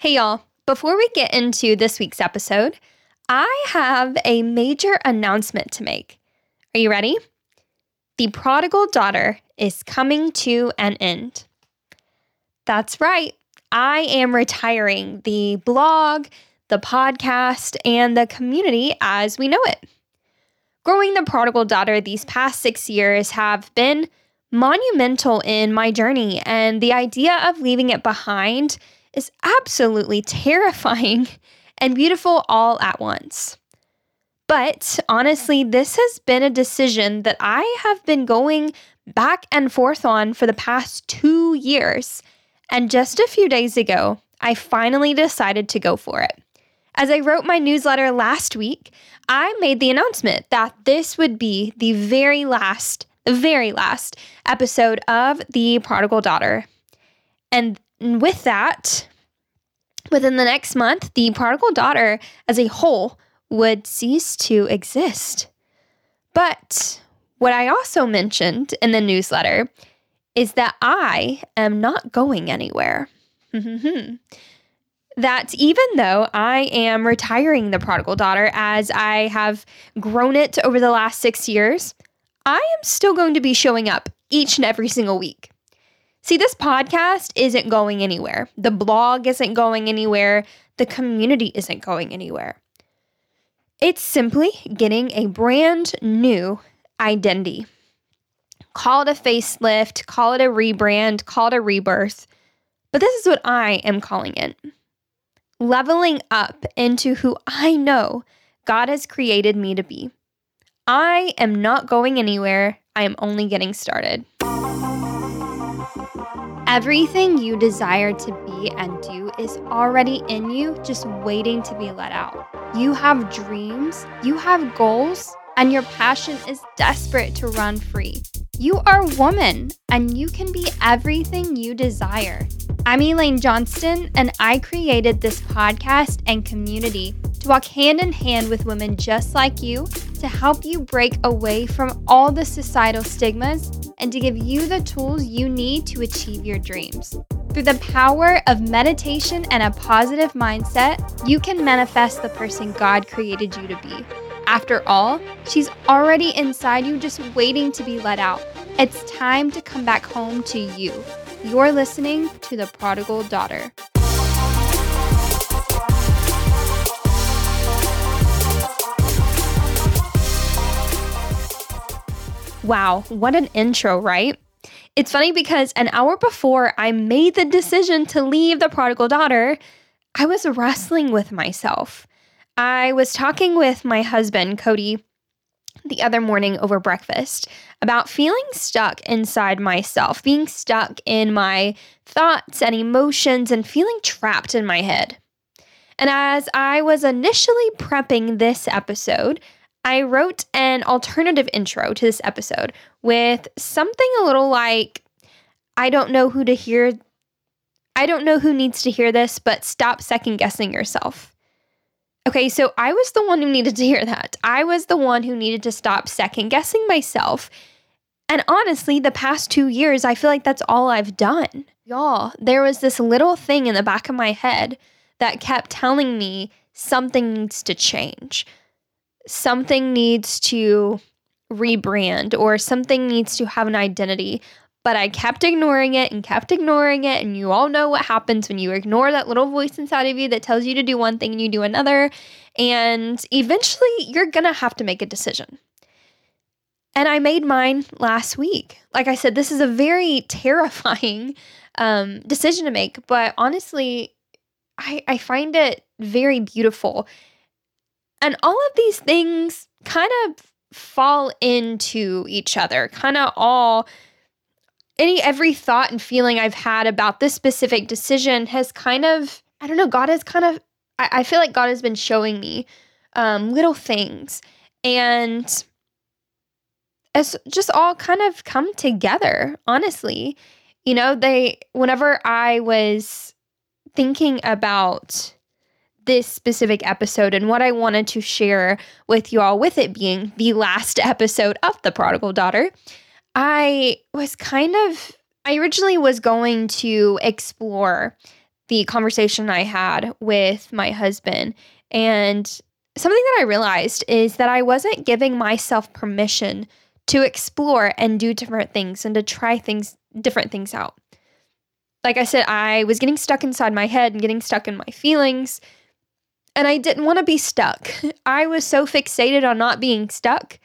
Hey, y'all. Before we get into this week's episode, I have a major announcement to make. Are you ready? The prodigal daughter is coming to an end. That's right. I am retiring the blog, the podcast, and the community as we know it. Growing the prodigal daughter these past six years have been monumental in my journey, and the idea of leaving it behind is absolutely terrifying and beautiful all at once. But honestly, this has been a decision that I have been going back and forth on for the past two years. And just a few days ago, I finally decided to go for it. As I wrote my newsletter last week, I made the announcement that this would be the very last, the very last episode of The Prodigal Daughter. And with that, within the next month, the prodigal daughter as a whole would cease to exist. But what I also mentioned in the newsletter is that I am not going anywhere. that even though I am retiring the prodigal daughter as I have grown it over the last six years, I am still going to be showing up each and every single week. See, this podcast isn't going anywhere. The blog isn't going anywhere. The community isn't going anywhere. It's simply getting a brand new identity. Call it a facelift, call it a rebrand, call it a rebirth. But this is what I am calling it leveling up into who I know God has created me to be. I am not going anywhere, I am only getting started. Everything you desire to be and do is already in you, just waiting to be let out. You have dreams, you have goals, and your passion is desperate to run free. You are a woman, and you can be everything you desire. I'm Elaine Johnston, and I created this podcast and community to walk hand in hand with women just like you to help you break away from all the societal stigmas and to give you the tools you need to achieve your dreams. Through the power of meditation and a positive mindset, you can manifest the person God created you to be. After all, she's already inside you, just waiting to be let out. It's time to come back home to you. You're listening to The Prodigal Daughter. Wow, what an intro, right? It's funny because an hour before I made the decision to leave the prodigal daughter, I was wrestling with myself. I was talking with my husband, Cody, the other morning over breakfast about feeling stuck inside myself, being stuck in my thoughts and emotions, and feeling trapped in my head. And as I was initially prepping this episode, I wrote an alternative intro to this episode with something a little like I don't know who to hear. I don't know who needs to hear this, but stop second guessing yourself. Okay, so I was the one who needed to hear that. I was the one who needed to stop second guessing myself. And honestly, the past two years, I feel like that's all I've done. Y'all, there was this little thing in the back of my head that kept telling me something needs to change something needs to rebrand or something needs to have an identity. But I kept ignoring it and kept ignoring it. And you all know what happens when you ignore that little voice inside of you that tells you to do one thing and you do another. And eventually, you're going to have to make a decision. And I made mine last week. Like I said, this is a very terrifying um, decision to make. But honestly, I, I find it very beautiful and all of these things kind of fall into each other, kind of all any every thought and feeling I've had about this specific decision has kind of I don't know, God has kind of I, I feel like God has been showing me um, little things and it's just all kind of come together, honestly. You know, they whenever I was thinking about this specific episode and what I wanted to share with you all, with it being the last episode of The Prodigal Daughter, I was kind of, I originally was going to explore the conversation I had with my husband. And something that I realized is that I wasn't giving myself permission to explore and do different things and to try things, different things out. Like I said, I was getting stuck inside my head and getting stuck in my feelings. And I didn't want to be stuck. I was so fixated on not being stuck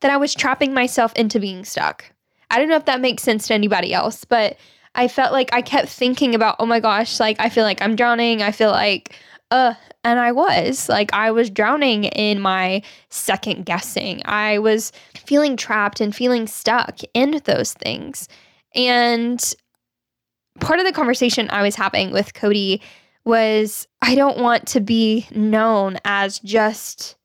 that I was trapping myself into being stuck. I don't know if that makes sense to anybody else, but I felt like I kept thinking about, oh my gosh, like I feel like I'm drowning. I feel like, uh, and I was like, I was drowning in my second guessing. I was feeling trapped and feeling stuck in those things. And part of the conversation I was having with Cody was I don't want to be known as just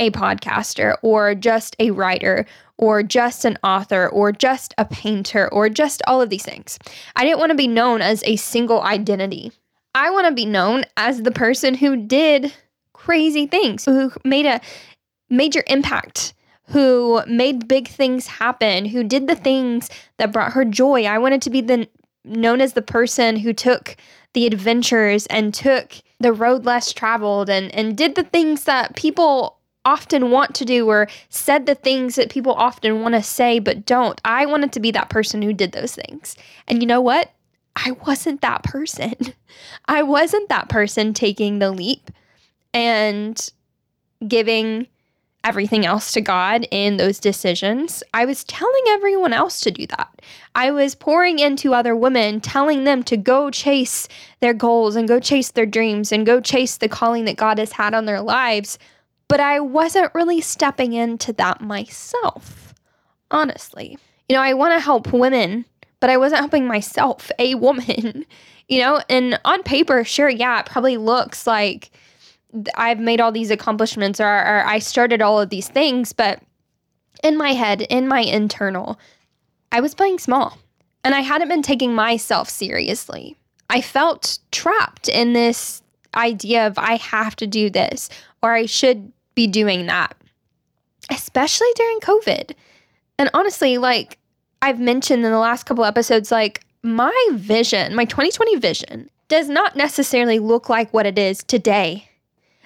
a podcaster or just a writer or just an author or just a painter or just all of these things. I didn't want to be known as a single identity. I want to be known as the person who did crazy things, who made a major impact, who made big things happen, who did the things that brought her joy. I wanted to be the known as the person who took the adventures and took the road less traveled and and did the things that people often want to do or said the things that people often want to say but don't. I wanted to be that person who did those things. And you know what? I wasn't that person. I wasn't that person taking the leap and giving everything else to God in those decisions. I was telling everyone else to do that. I was pouring into other women, telling them to go chase their goals and go chase their dreams and go chase the calling that God has had on their lives but I wasn't really stepping into that myself, honestly. You know, I want to help women, but I wasn't helping myself, a woman, you know, and on paper, sure, yeah, it probably looks like I've made all these accomplishments or, or I started all of these things, but in my head, in my internal, I was playing small and I hadn't been taking myself seriously. I felt trapped in this idea of I have to do this or I should be doing that, especially during COVID. And honestly, like I've mentioned in the last couple episodes, like my vision, my 2020 vision, does not necessarily look like what it is today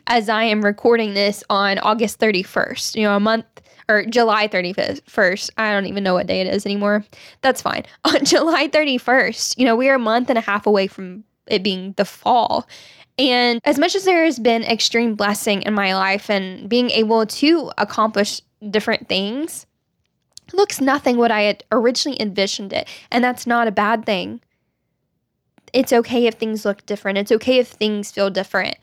as I am recording this on August 31st, you know, a month or July 31st. I don't even know what day it is anymore. That's fine. On July 31st, you know, we are a month and a half away from it being the fall. And as much as there has been extreme blessing in my life and being able to accomplish different things, looks nothing what I had originally envisioned it. And that's not a bad thing. It's okay if things look different. It's okay if things feel different.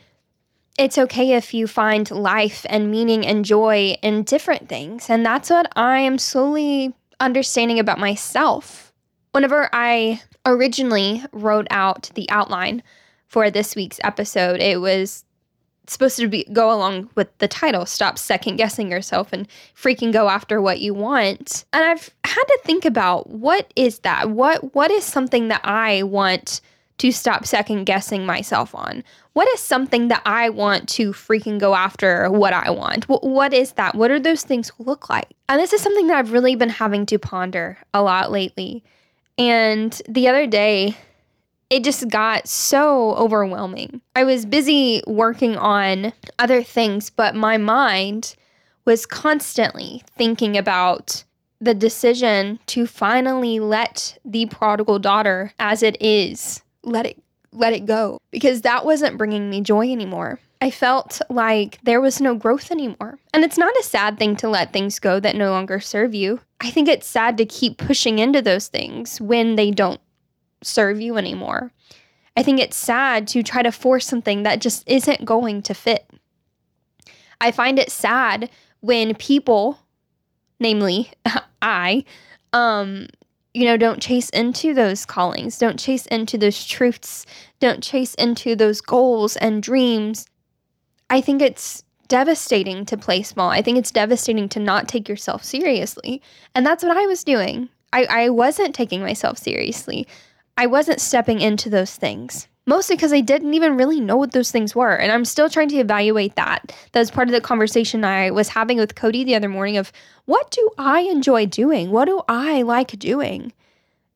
It's okay if you find life and meaning and joy in different things. And that's what I am slowly understanding about myself. Whenever I originally wrote out the outline for this week's episode. It was supposed to be go along with the title stop second guessing yourself and freaking go after what you want and i've had to think about what is that what what is something that i want to stop second guessing myself on what is something that i want to freaking go after what i want? What, what is that? What are those things look like? And this is something that i've really been having to ponder a lot lately. And the other day it just got so overwhelming. I was busy working on other things, but my mind was constantly thinking about the decision to finally let the prodigal daughter as it is let it let it go because that wasn't bringing me joy anymore. I felt like there was no growth anymore. And it's not a sad thing to let things go that no longer serve you. I think it's sad to keep pushing into those things when they don't serve you anymore. I think it's sad to try to force something that just isn't going to fit. I find it sad when people, namely I, um, you know, don't chase into those callings, don't chase into those truths, don't chase into those goals and dreams. I think it's devastating to play small. I think it's devastating to not take yourself seriously. And that's what I was doing. I, I wasn't taking myself seriously. I wasn't stepping into those things. Mostly because I didn't even really know what those things were. And I'm still trying to evaluate that. That was part of the conversation I was having with Cody the other morning of what do I enjoy doing? What do I like doing?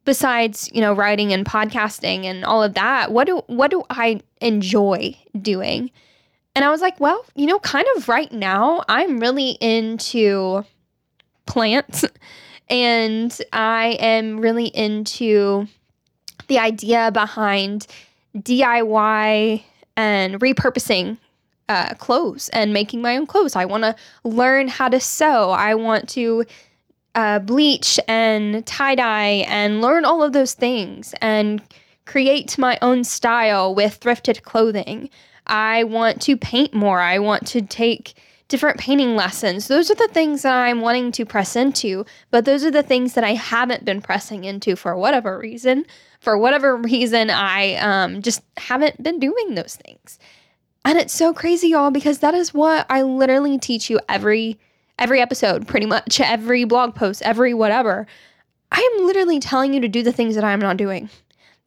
besides, you know, writing and podcasting and all of that, what do what do I enjoy doing? And I was like, well, you know, kind of right now, I'm really into plants and I am really into the idea behind DIY and repurposing uh, clothes and making my own clothes. I want to learn how to sew. I want to uh, bleach and tie dye and learn all of those things and create my own style with thrifted clothing. I want to paint more. I want to take different painting lessons. Those are the things that I'm wanting to press into, but those are the things that I haven't been pressing into for whatever reason. For whatever reason, I um, just haven't been doing those things. And it's so crazy, y'all, because that is what I literally teach you every every episode, pretty much every blog post, every whatever. I am literally telling you to do the things that I'm not doing.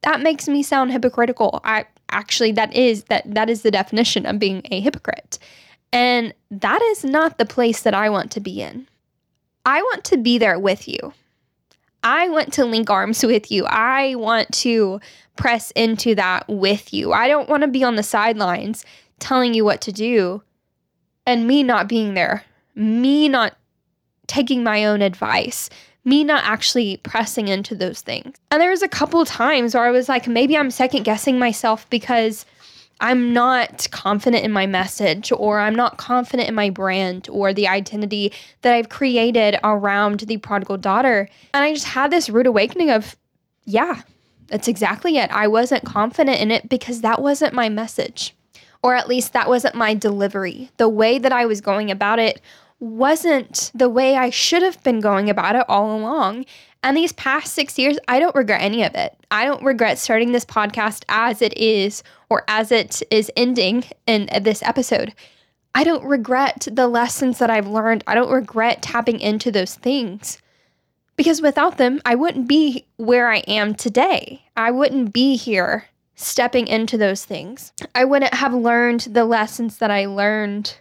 That makes me sound hypocritical. I actually that is that that is the definition of being a hypocrite. And that is not the place that I want to be in. I want to be there with you. I want to link arms with you. I want to press into that with you. I don't want to be on the sidelines telling you what to do and me not being there, me not taking my own advice, me not actually pressing into those things. And there was a couple times where I was like, maybe I'm second guessing myself because I'm not confident in my message or I'm not confident in my brand or the identity that I've created around the prodigal daughter. And I just had this rude awakening of, yeah, that's exactly it. I wasn't confident in it because that wasn't my message, or at least that wasn't my delivery. The way that I was going about it wasn't the way I should have been going about it all along. And these past six years, I don't regret any of it. I don't regret starting this podcast as it is or as it is ending in this episode. I don't regret the lessons that I've learned. I don't regret tapping into those things because without them, I wouldn't be where I am today. I wouldn't be here stepping into those things. I wouldn't have learned the lessons that I learned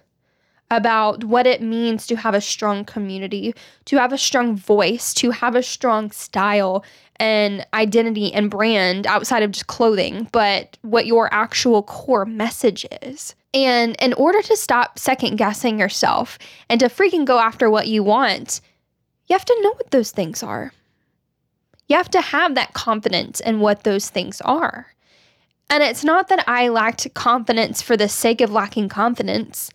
about what it means to have a strong community, to have a strong voice, to have a strong style and identity and brand outside of just clothing, but what your actual core message is. And in order to stop second guessing yourself and to freaking go after what you want, you have to know what those things are. You have to have that confidence in what those things are. And it's not that I lacked confidence for the sake of lacking confidence.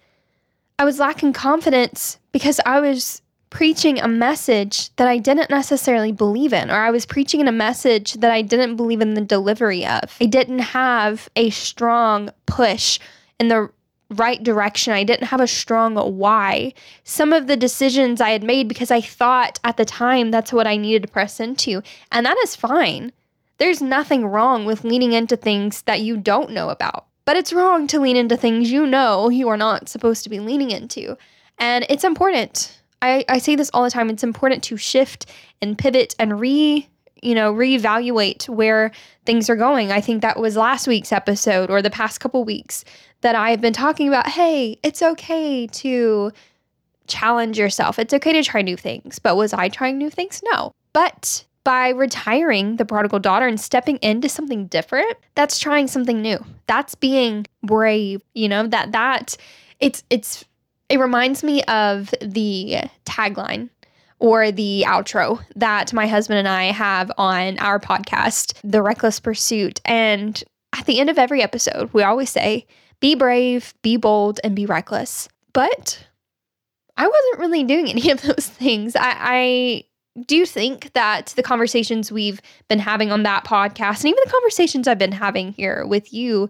I was lacking confidence because I was preaching a message that I didn't necessarily believe in, or I was preaching in a message that I didn't believe in the delivery of. I didn't have a strong push in the right direction. I didn't have a strong why. Some of the decisions I had made because I thought at the time that's what I needed to press into, and that is fine. There's nothing wrong with leaning into things that you don't know about. But it's wrong to lean into things you know you are not supposed to be leaning into. And it's important. I, I say this all the time. It's important to shift and pivot and re you know reevaluate where things are going i think that was last week's episode or the past couple weeks that i've been talking about hey it's okay to challenge yourself it's okay to try new things but was i trying new things no but by retiring the prodigal daughter and stepping into something different, that's trying something new. That's being brave, you know, that that it's it's it reminds me of the tagline or the outro that my husband and I have on our podcast, The Reckless Pursuit. And at the end of every episode, we always say, be brave, be bold, and be reckless. But I wasn't really doing any of those things. I, I do think that the conversations we've been having on that podcast and even the conversations I've been having here with you,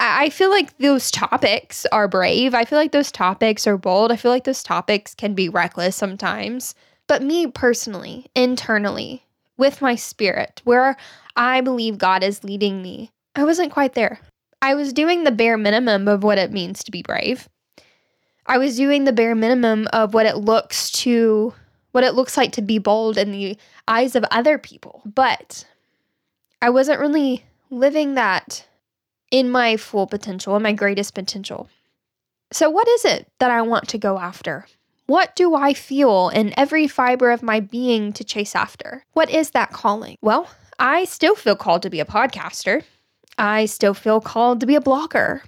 I feel like those topics are brave. I feel like those topics are bold. I feel like those topics can be reckless sometimes. But me personally, internally, with my spirit, where I believe God is leading me, I wasn't quite there. I was doing the bare minimum of what it means to be brave. I was doing the bare minimum of what it looks to what it looks like to be bold in the eyes of other people. But I wasn't really living that in my full potential and my greatest potential. So, what is it that I want to go after? What do I feel in every fiber of my being to chase after? What is that calling? Well, I still feel called to be a podcaster. I still feel called to be a blogger.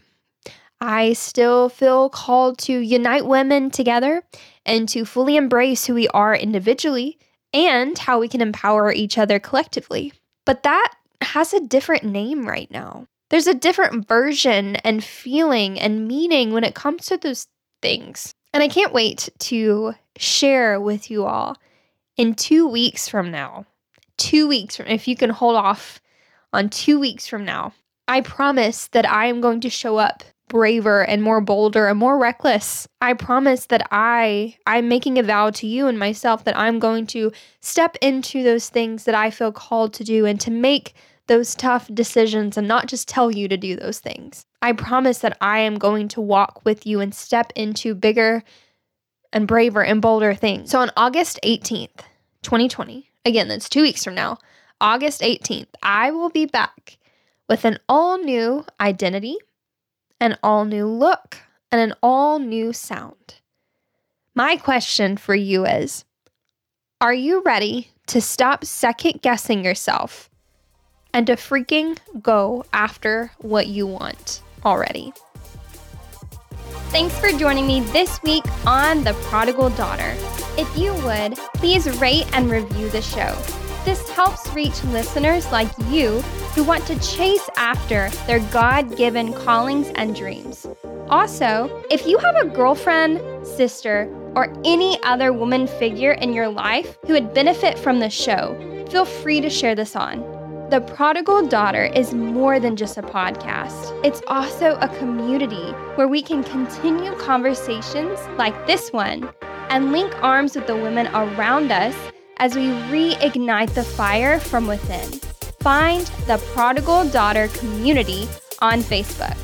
I still feel called to unite women together and to fully embrace who we are individually and how we can empower each other collectively. But that has a different name right now. There's a different version and feeling and meaning when it comes to those things. And I can't wait to share with you all in two weeks from now. Two weeks from, if you can hold off on two weeks from now, I promise that I am going to show up braver and more bolder and more reckless. I promise that I I'm making a vow to you and myself that I'm going to step into those things that I feel called to do and to make those tough decisions and not just tell you to do those things. I promise that I am going to walk with you and step into bigger and braver and bolder things. So on August 18th, 2020, again, that's 2 weeks from now, August 18th, I will be back with an all new identity an all new look, and an all new sound. My question for you is Are you ready to stop second guessing yourself and to freaking go after what you want already? Thanks for joining me this week on The Prodigal Daughter. If you would, please rate and review the show. This helps reach listeners like you who want to chase after their God given callings and dreams. Also, if you have a girlfriend, sister, or any other woman figure in your life who would benefit from the show, feel free to share this on. The Prodigal Daughter is more than just a podcast. It's also a community where we can continue conversations like this one and link arms with the women around us as we reignite the fire from within. Find the Prodigal Daughter community on Facebook.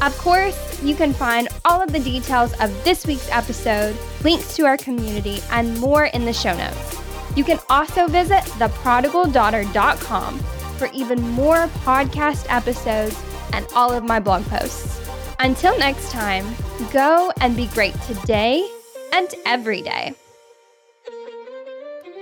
Of course, you can find all of the details of this week's episode, links to our community, and more in the show notes. You can also visit theprodigaldaughter.com for even more podcast episodes and all of my blog posts. Until next time, go and be great today and every day.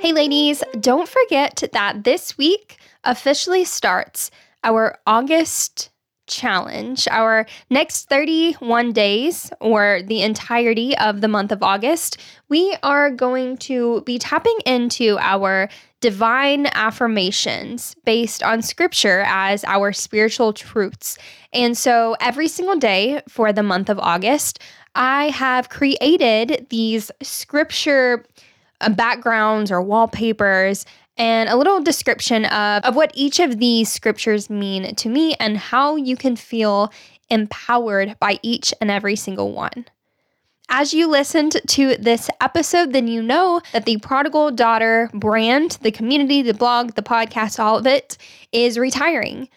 Hey, ladies, don't forget that this week officially starts our August challenge. Our next 31 days, or the entirety of the month of August, we are going to be tapping into our divine affirmations based on scripture as our spiritual truths. And so every single day for the month of August, I have created these scripture uh, backgrounds or wallpapers and a little description of, of what each of these scriptures mean to me and how you can feel empowered by each and every single one. As you listened to this episode, then you know that the Prodigal Daughter brand, the community, the blog, the podcast, all of it is retiring.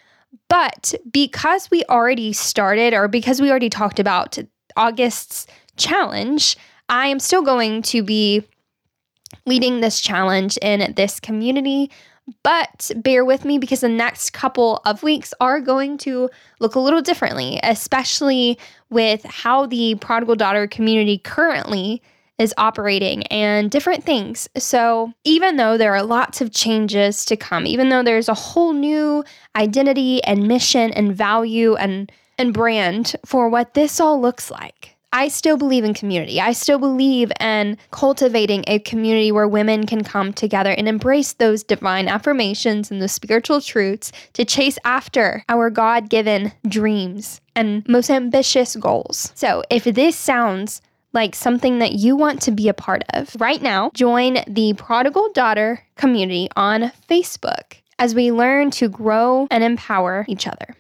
But because we already started, or because we already talked about August's challenge, I am still going to be leading this challenge in this community. But bear with me because the next couple of weeks are going to look a little differently, especially with how the prodigal daughter community currently is operating and different things. So, even though there are lots of changes to come, even though there's a whole new identity and mission and value and, and brand for what this all looks like, I still believe in community. I still believe in cultivating a community where women can come together and embrace those divine affirmations and the spiritual truths to chase after our God given dreams and most ambitious goals. So, if this sounds like something that you want to be a part of, right now, join the Prodigal Daughter community on Facebook as we learn to grow and empower each other.